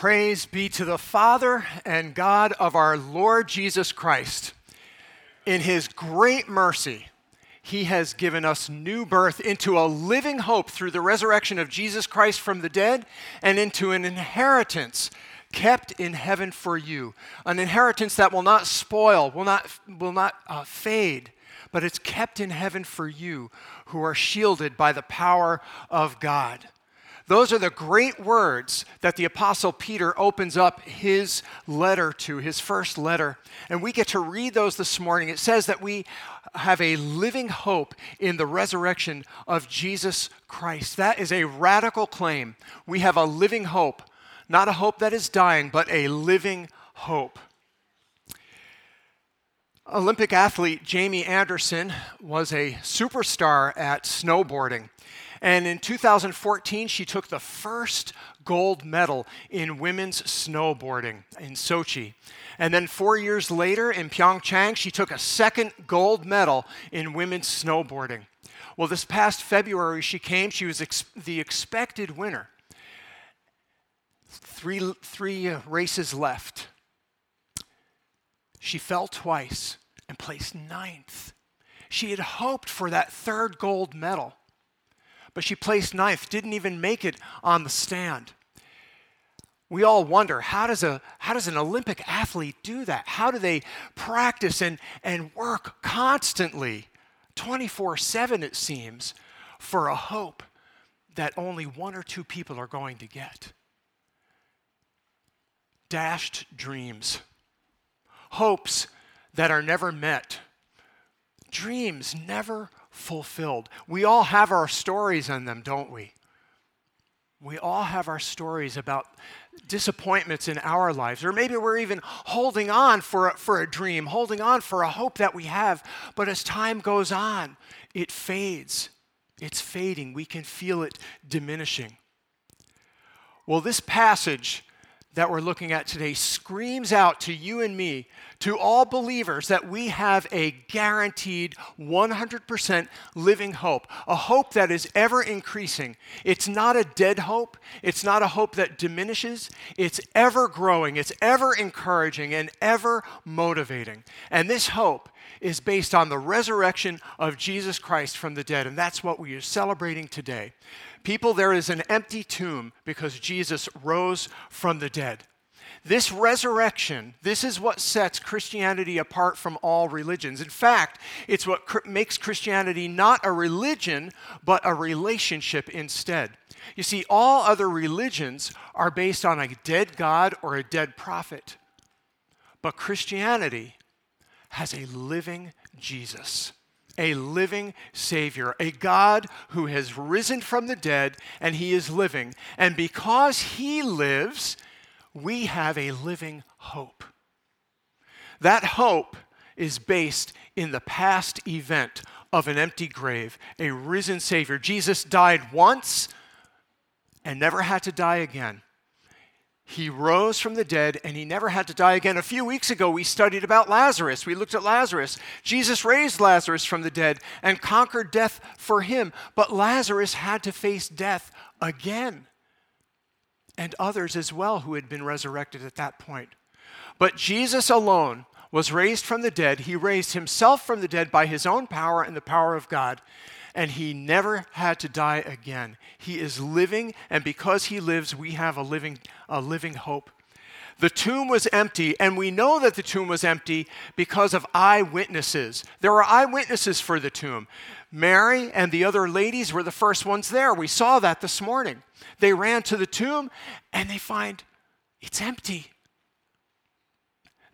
Praise be to the Father and God of our Lord Jesus Christ. In his great mercy, he has given us new birth into a living hope through the resurrection of Jesus Christ from the dead and into an inheritance kept in heaven for you. An inheritance that will not spoil, will not, will not uh, fade, but it's kept in heaven for you who are shielded by the power of God. Those are the great words that the Apostle Peter opens up his letter to, his first letter. And we get to read those this morning. It says that we have a living hope in the resurrection of Jesus Christ. That is a radical claim. We have a living hope, not a hope that is dying, but a living hope. Olympic athlete Jamie Anderson was a superstar at snowboarding. And in 2014, she took the first gold medal in women's snowboarding in Sochi. And then four years later in Pyeongchang, she took a second gold medal in women's snowboarding. Well, this past February, she came, she was ex- the expected winner. Three, three uh, races left. She fell twice and placed ninth. She had hoped for that third gold medal but she placed ninth, didn't even make it on the stand. We all wonder how does, a, how does an Olympic athlete do that? How do they practice and, and work constantly, 24 7, it seems, for a hope that only one or two people are going to get? Dashed dreams, hopes that are never met, dreams never fulfilled. We all have our stories on them, don't we? We all have our stories about disappointments in our lives, or maybe we're even holding on for a, for a dream, holding on for a hope that we have, but as time goes on, it fades. It's fading. We can feel it diminishing. Well, this passage that we're looking at today screams out to you and me, to all believers, that we have a guaranteed 100% living hope, a hope that is ever increasing. It's not a dead hope, it's not a hope that diminishes, it's ever growing, it's ever encouraging, and ever motivating. And this hope is based on the resurrection of Jesus Christ from the dead, and that's what we are celebrating today. People, there is an empty tomb because Jesus rose from the dead. This resurrection, this is what sets Christianity apart from all religions. In fact, it's what cr- makes Christianity not a religion, but a relationship instead. You see, all other religions are based on a dead God or a dead prophet. But Christianity has a living Jesus a living Savior, a God who has risen from the dead and He is living. And because He lives, we have a living hope. That hope is based in the past event of an empty grave, a risen Savior. Jesus died once and never had to die again. He rose from the dead and he never had to die again. A few weeks ago, we studied about Lazarus. We looked at Lazarus. Jesus raised Lazarus from the dead and conquered death for him. But Lazarus had to face death again, and others as well who had been resurrected at that point. But Jesus alone was raised from the dead. He raised himself from the dead by his own power and the power of God and he never had to die again. He is living, and because he lives, we have a living, a living hope. The tomb was empty, and we know that the tomb was empty because of eyewitnesses. There were eyewitnesses for the tomb. Mary and the other ladies were the first ones there. We saw that this morning. They ran to the tomb and they find it's empty.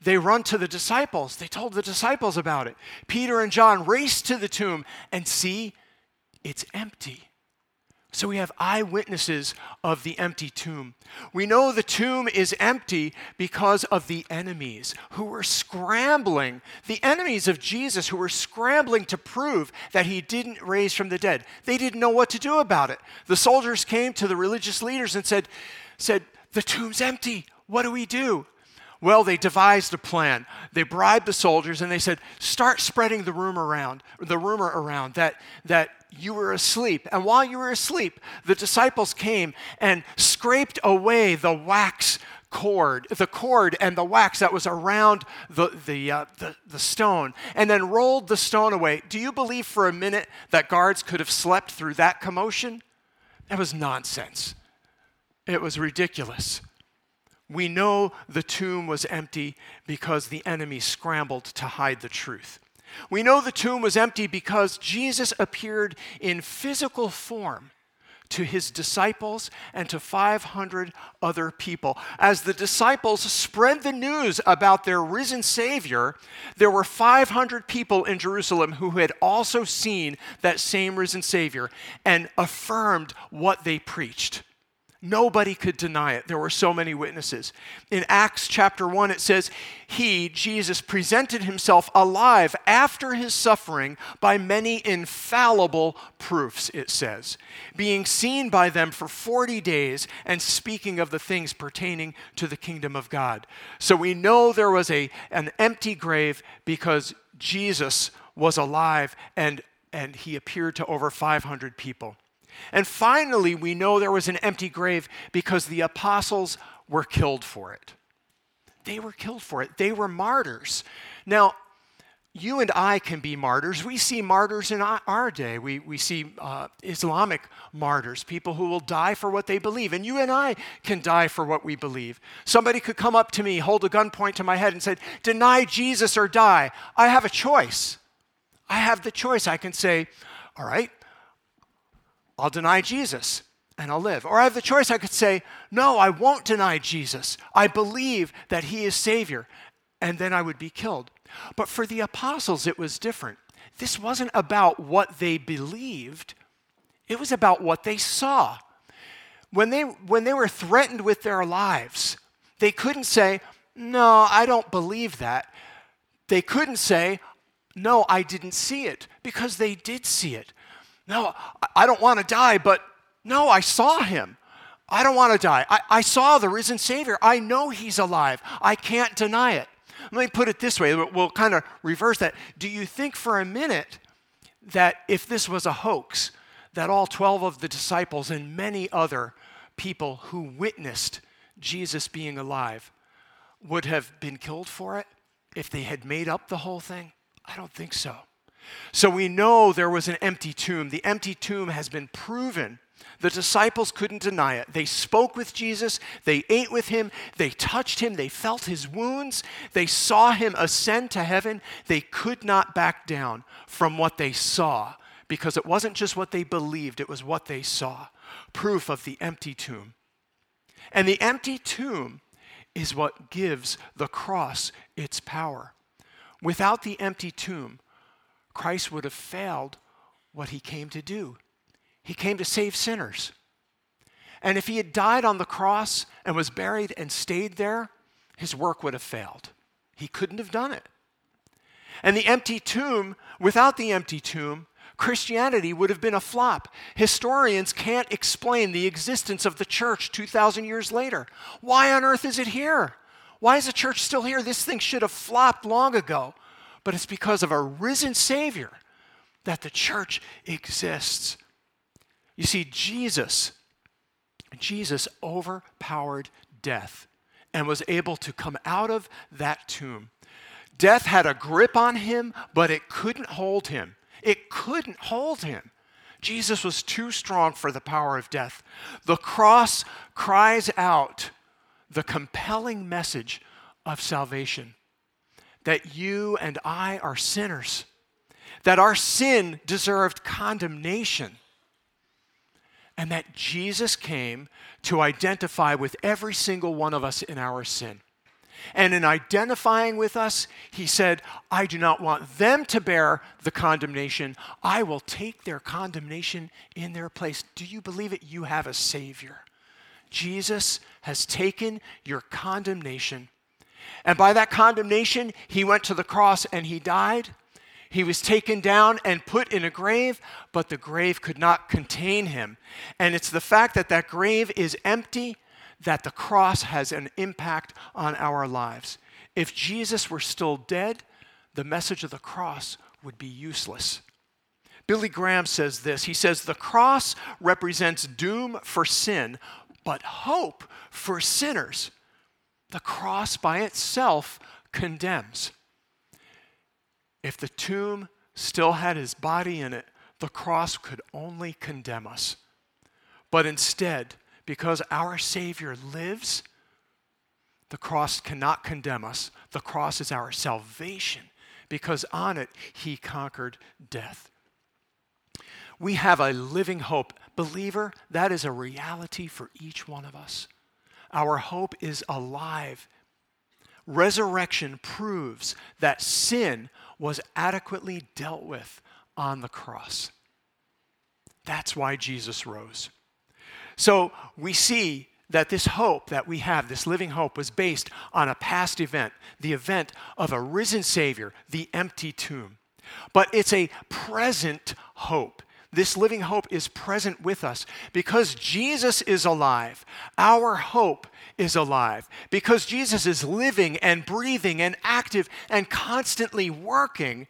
They run to the disciples. They told the disciples about it. Peter and John race to the tomb and see it's empty. So we have eyewitnesses of the empty tomb. We know the tomb is empty because of the enemies who were scrambling, the enemies of Jesus who were scrambling to prove that he didn't raise from the dead. They didn't know what to do about it. The soldiers came to the religious leaders and said, said The tomb's empty. What do we do? Well, they devised a plan. They bribed the soldiers and they said, start spreading the rumor around, the rumor around that, that you were asleep. And while you were asleep, the disciples came and scraped away the wax cord, the cord and the wax that was around the, the, uh, the, the stone, and then rolled the stone away. Do you believe for a minute that guards could have slept through that commotion? That was nonsense. It was ridiculous. We know the tomb was empty because the enemy scrambled to hide the truth. We know the tomb was empty because Jesus appeared in physical form to his disciples and to 500 other people. As the disciples spread the news about their risen Savior, there were 500 people in Jerusalem who had also seen that same risen Savior and affirmed what they preached. Nobody could deny it. There were so many witnesses. In Acts chapter 1, it says, He, Jesus, presented himself alive after his suffering by many infallible proofs, it says, being seen by them for 40 days and speaking of the things pertaining to the kingdom of God. So we know there was a, an empty grave because Jesus was alive and, and he appeared to over 500 people. And finally, we know there was an empty grave because the apostles were killed for it. They were killed for it. They were martyrs. Now, you and I can be martyrs. We see martyrs in our day. We, we see uh, Islamic martyrs, people who will die for what they believe. And you and I can die for what we believe. Somebody could come up to me, hold a gun point to my head, and say, Deny Jesus or die. I have a choice. I have the choice. I can say, All right, I'll deny Jesus and I'll live. Or I have the choice, I could say, No, I won't deny Jesus. I believe that he is Savior, and then I would be killed. But for the apostles, it was different. This wasn't about what they believed, it was about what they saw. When they, when they were threatened with their lives, they couldn't say, No, I don't believe that. They couldn't say, No, I didn't see it, because they did see it. No, I don't want to die, but no, I saw him. I don't want to die. I, I saw the risen Savior. I know he's alive. I can't deny it. Let me put it this way we'll kind of reverse that. Do you think for a minute that if this was a hoax, that all 12 of the disciples and many other people who witnessed Jesus being alive would have been killed for it if they had made up the whole thing? I don't think so. So we know there was an empty tomb. The empty tomb has been proven. The disciples couldn't deny it. They spoke with Jesus, they ate with him, they touched him, they felt his wounds, they saw him ascend to heaven. They could not back down from what they saw because it wasn't just what they believed, it was what they saw. Proof of the empty tomb. And the empty tomb is what gives the cross its power. Without the empty tomb, Christ would have failed what he came to do. He came to save sinners. And if he had died on the cross and was buried and stayed there, his work would have failed. He couldn't have done it. And the empty tomb, without the empty tomb, Christianity would have been a flop. Historians can't explain the existence of the church 2,000 years later. Why on earth is it here? Why is the church still here? This thing should have flopped long ago but it's because of a risen Savior that the church exists. You see, Jesus, Jesus overpowered death and was able to come out of that tomb. Death had a grip on him, but it couldn't hold him. It couldn't hold him. Jesus was too strong for the power of death. The cross cries out the compelling message of salvation that you and I are sinners, that our sin deserved condemnation, and that Jesus came to identify with every single one of us in our sin. And in identifying with us, he said, I do not want them to bear the condemnation. I will take their condemnation in their place. Do you believe it? You have a Savior. Jesus has taken your condemnation and by that condemnation, he went to the cross and he died. He was taken down and put in a grave, but the grave could not contain him. And it's the fact that that grave is empty that the cross has an impact on our lives. If Jesus were still dead, the message of the cross would be useless. Billy Graham says this He says, The cross represents doom for sin, but hope for sinners. The cross by itself condemns. If the tomb still had his body in it, the cross could only condemn us. But instead, because our Savior lives, the cross cannot condemn us. The cross is our salvation because on it he conquered death. We have a living hope. Believer, that is a reality for each one of us. Our hope is alive. Resurrection proves that sin was adequately dealt with on the cross. That's why Jesus rose. So we see that this hope that we have, this living hope, was based on a past event, the event of a risen Savior, the empty tomb. But it's a present hope. This living hope is present with us because Jesus is alive. Our hope is alive because Jesus is living and breathing and active and constantly working.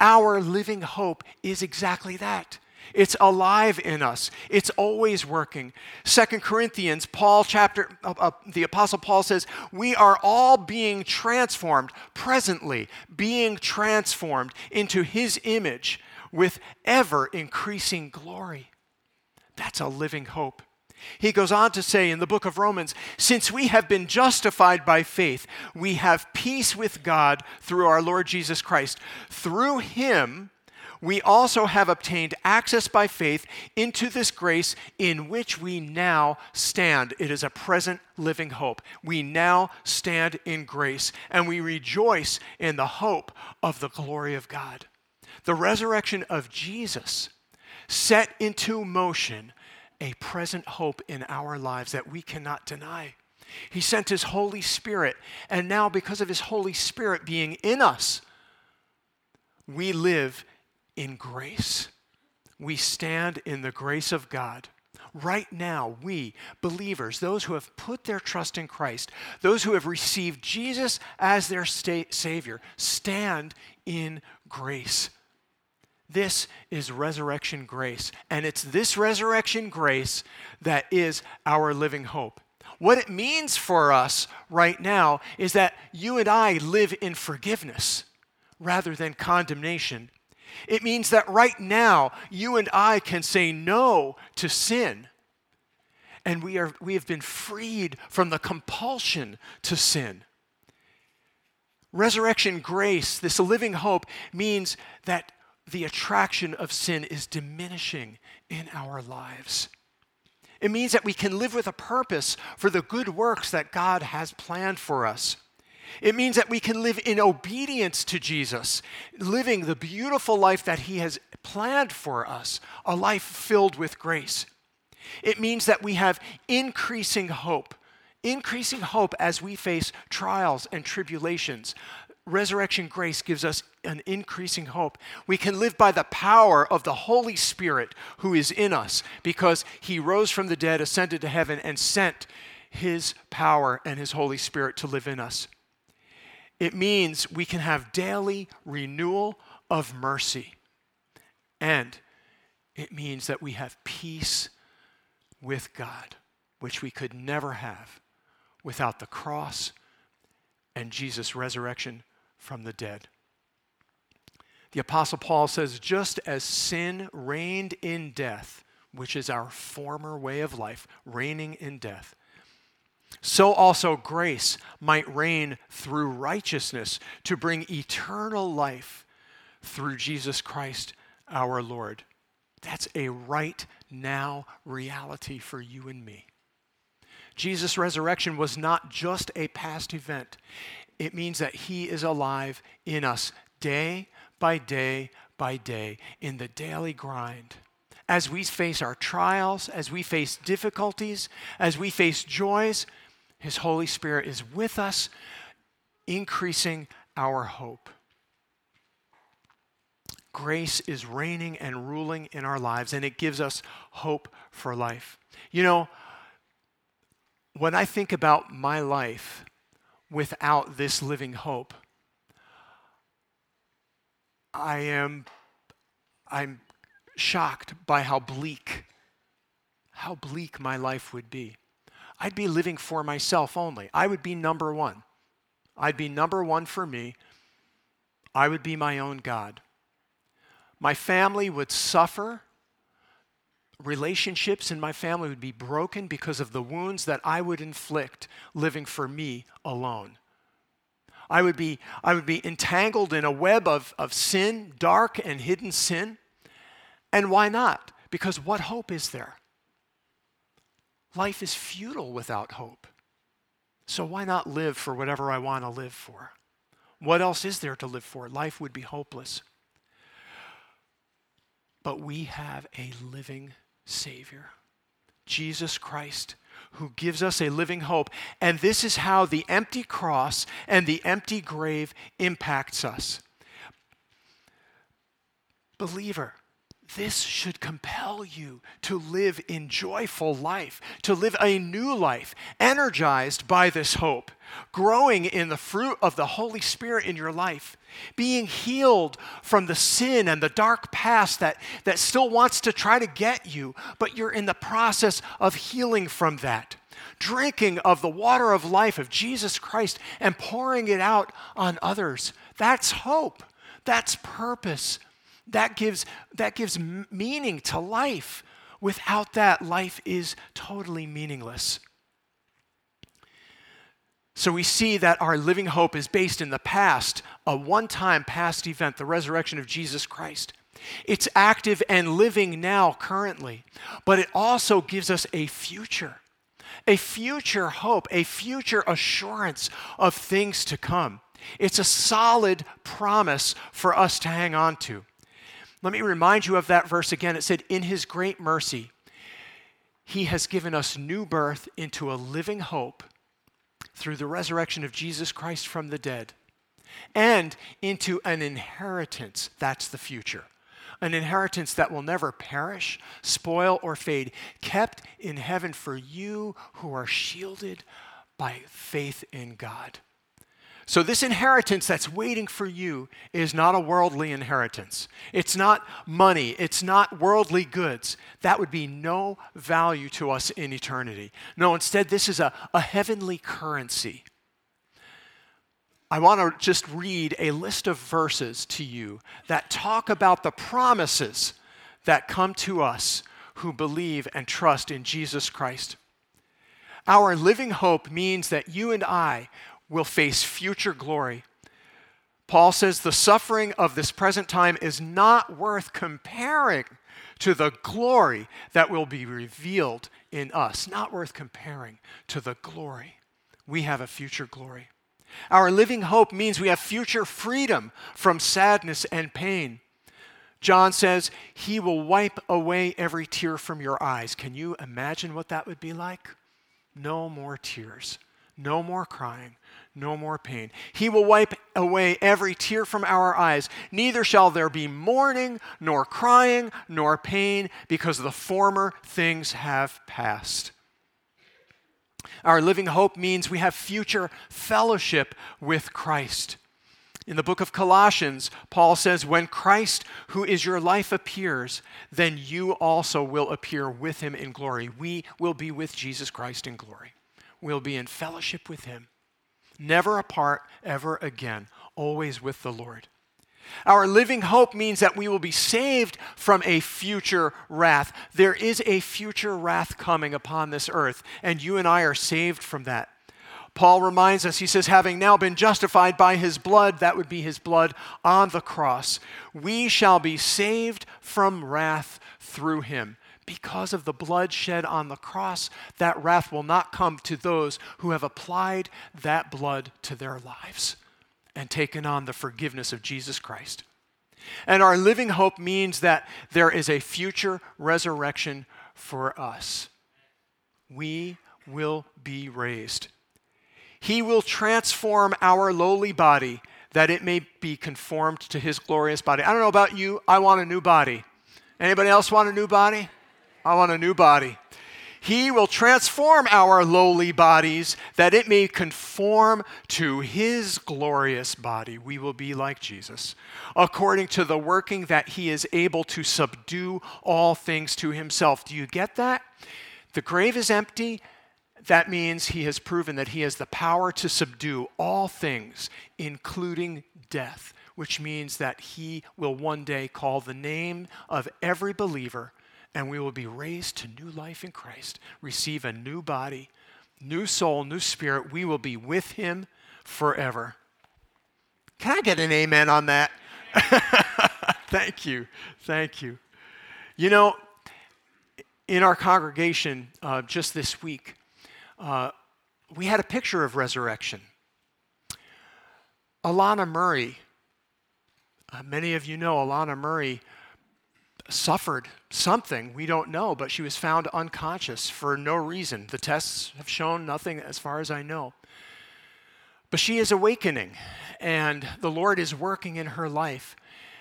Our living hope is exactly that. It's alive in us. It's always working. Second Corinthians, Paul chapter, uh, uh, the Apostle Paul says, we are all being transformed presently, being transformed into his image with ever increasing glory. That's a living hope. He goes on to say in the book of Romans, since we have been justified by faith, we have peace with God through our Lord Jesus Christ. Through him, we also have obtained access by faith into this grace in which we now stand. It is a present living hope. We now stand in grace and we rejoice in the hope of the glory of God. The resurrection of Jesus set into motion a present hope in our lives that we cannot deny. He sent His Holy Spirit, and now, because of His Holy Spirit being in us, we live in grace. We stand in the grace of God. Right now, we, believers, those who have put their trust in Christ, those who have received Jesus as their Savior, stand in grace. This is resurrection grace. And it's this resurrection grace that is our living hope. What it means for us right now is that you and I live in forgiveness rather than condemnation it means that right now, you and I can say no to sin. And we, are, we have been freed from the compulsion to sin. Resurrection grace, this living hope, means that the attraction of sin is diminishing in our lives. It means that we can live with a purpose for the good works that God has planned for us. It means that we can live in obedience to Jesus, living the beautiful life that He has planned for us, a life filled with grace. It means that we have increasing hope, increasing hope as we face trials and tribulations. Resurrection grace gives us an increasing hope. We can live by the power of the Holy Spirit who is in us because He rose from the dead, ascended to heaven, and sent His power and His Holy Spirit to live in us. It means we can have daily renewal of mercy. And it means that we have peace with God, which we could never have without the cross and Jesus' resurrection from the dead. The Apostle Paul says, just as sin reigned in death, which is our former way of life, reigning in death, so also grace might reign through righteousness to bring eternal life through Jesus Christ our Lord. That's a right now reality for you and me. Jesus' resurrection was not just a past event, it means that he is alive in us day by day by day in the daily grind as we face our trials, as we face difficulties, as we face joys, his Holy Spirit is with us, increasing our hope. Grace is reigning and ruling in our lives, and it gives us hope for life. You know, when I think about my life without this living hope, I am I'm shocked by how bleak how bleak my life would be. I'd be living for myself only. I would be number one. I'd be number one for me. I would be my own God. My family would suffer. Relationships in my family would be broken because of the wounds that I would inflict living for me alone. I would be, I would be entangled in a web of, of sin, dark and hidden sin. And why not? Because what hope is there? Life is futile without hope. So why not live for whatever I want to live for? What else is there to live for? Life would be hopeless. But we have a living Savior, Jesus Christ, who gives us a living hope. And this is how the empty cross and the empty grave impacts us. Believer, this should compel you to live in joyful life, to live a new life, energized by this hope, growing in the fruit of the Holy Spirit in your life, being healed from the sin and the dark past that, that still wants to try to get you, but you're in the process of healing from that. Drinking of the water of life of Jesus Christ and pouring it out on others. That's hope. That's purpose. That gives, that gives meaning to life. Without that, life is totally meaningless. So we see that our living hope is based in the past, a one time past event, the resurrection of Jesus Christ. It's active and living now, currently, but it also gives us a future, a future hope, a future assurance of things to come. It's a solid promise for us to hang on to. Let me remind you of that verse again. It said, In his great mercy, he has given us new birth into a living hope through the resurrection of Jesus Christ from the dead and into an inheritance. That's the future. An inheritance that will never perish, spoil, or fade, kept in heaven for you who are shielded by faith in God. So, this inheritance that's waiting for you is not a worldly inheritance. It's not money. It's not worldly goods. That would be no value to us in eternity. No, instead, this is a, a heavenly currency. I want to just read a list of verses to you that talk about the promises that come to us who believe and trust in Jesus Christ. Our living hope means that you and I will face future glory. Paul says the suffering of this present time is not worth comparing to the glory that will be revealed in us. Not worth comparing to the glory. We have a future glory. Our living hope means we have future freedom from sadness and pain. John says, He will wipe away every tear from your eyes. Can you imagine what that would be like? No more tears, no more crying, no more pain. He will wipe away every tear from our eyes. Neither shall there be mourning, nor crying, nor pain, because the former things have passed. Our living hope means we have future fellowship with Christ. In the book of Colossians, Paul says, When Christ, who is your life, appears, then you also will appear with him in glory. We will be with Jesus Christ in glory. We'll be in fellowship with him never apart ever again, always with the Lord. Our living hope means that we will be saved from a future wrath. There is a future wrath coming upon this earth, and you and I are saved from that. Paul reminds us, he says, having now been justified by his blood, that would be his blood on the cross, we shall be saved from wrath through him because of the blood shed on the cross, that wrath will not come to those who have applied that blood to their lives and taken on the forgiveness of Jesus Christ. And our living hope means that there is a future resurrection for us. We will be raised. He will transform our lowly body that it may be conformed to his glorious body. I don't know about you, I want a new body. Anybody else want a new body? I want a new body. He will transform our lowly bodies that it may conform to his glorious body. We will be like Jesus, according to the working that he is able to subdue all things to himself. Do you get that? The grave is empty. that means he has proven that he has the power to subdue all things, including death, which means that he will one day call the name of every believer and we will be raised to new life in Christ, receive a new body, new soul, new spirit. We will be with him forever. Can I get an amen on that? Thank you. Thank you. You know, in our congregation uh, just this week, uh, we had a picture of resurrection. Alana Murray, uh, many of you know Alana Murray suffered something, we don't know, but she was found unconscious for no reason. The tests have shown nothing as far as I know. But she is awakening, and the Lord is working in her life.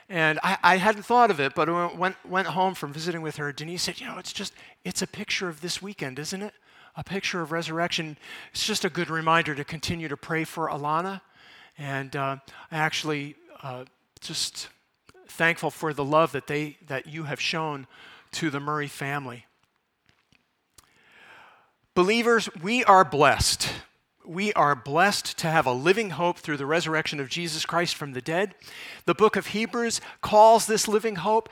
And I, I hadn't thought of it, but when went, went home from visiting with her, Denise said, You know, it's just, it's a picture of this weekend, isn't it? A picture of resurrection. It's just a good reminder to continue to pray for Alana. And uh, I actually uh, just thankful for the love that, they, that you have shown to the Murray family. Believers, we are blessed. We are blessed to have a living hope through the resurrection of Jesus Christ from the dead. The book of Hebrews calls this living hope,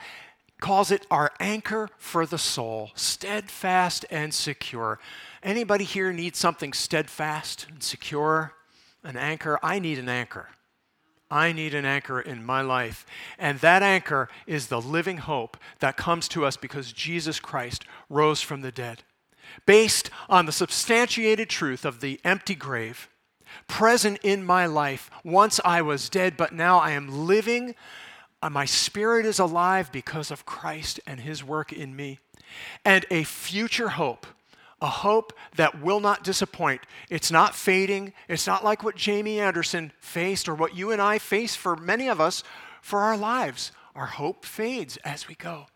calls it our anchor for the soul, steadfast and secure. Anybody here need something steadfast and secure? An anchor? I need an anchor. I need an anchor in my life. And that anchor is the living hope that comes to us because Jesus Christ rose from the dead. Based on the substantiated truth of the empty grave, present in my life. Once I was dead, but now I am living. Uh, my spirit is alive because of Christ and his work in me. And a future hope a hope that will not disappoint. It's not fading. It's not like what Jamie Anderson faced or what you and I face for many of us for our lives. Our hope fades as we go.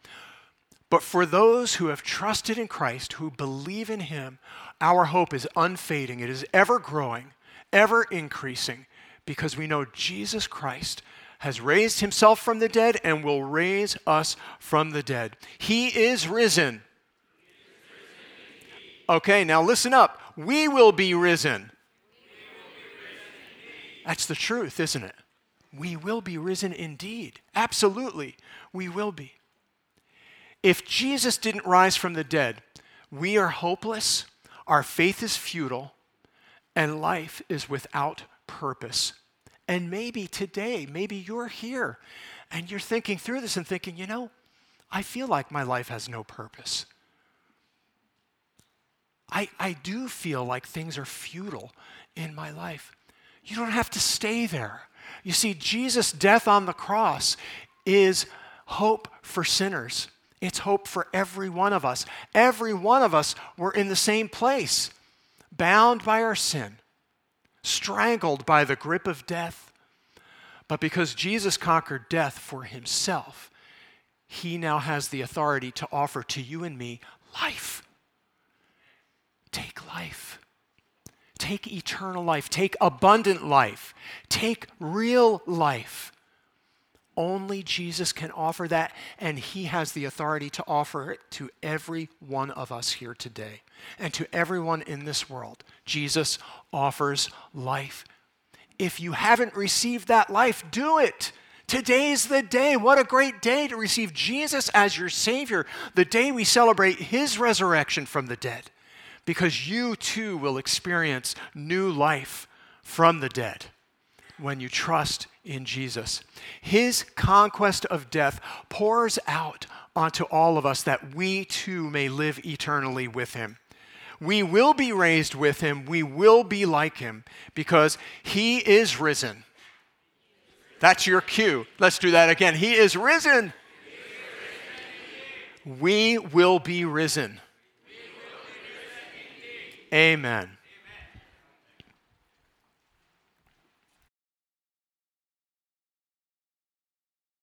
But for those who have trusted in Christ, who believe in Him, our hope is unfading. It is ever growing, ever increasing, because we know Jesus Christ has raised Himself from the dead and will raise us from the dead. He is risen. Okay, now listen up. We will be risen. That's the truth, isn't it? We will be risen indeed. Absolutely, we will be. If Jesus didn't rise from the dead, we are hopeless, our faith is futile, and life is without purpose. And maybe today, maybe you're here and you're thinking through this and thinking, you know, I feel like my life has no purpose. I, I do feel like things are futile in my life. You don't have to stay there. You see, Jesus' death on the cross is hope for sinners. It's hope for every one of us. Every one of us were in the same place, bound by our sin, strangled by the grip of death. But because Jesus conquered death for himself, he now has the authority to offer to you and me life Take life. Take eternal life. Take abundant life. Take real life. Only Jesus can offer that, and He has the authority to offer it to every one of us here today and to everyone in this world. Jesus offers life. If you haven't received that life, do it. Today's the day. What a great day to receive Jesus as your Savior, the day we celebrate His resurrection from the dead because you too will experience new life from the dead when you trust in Jesus. His conquest of death pours out onto all of us that we too may live eternally with him. We will be raised with him, we will be like him because he is risen. That's your cue. Let's do that again. He is risen. We will be risen. Amen.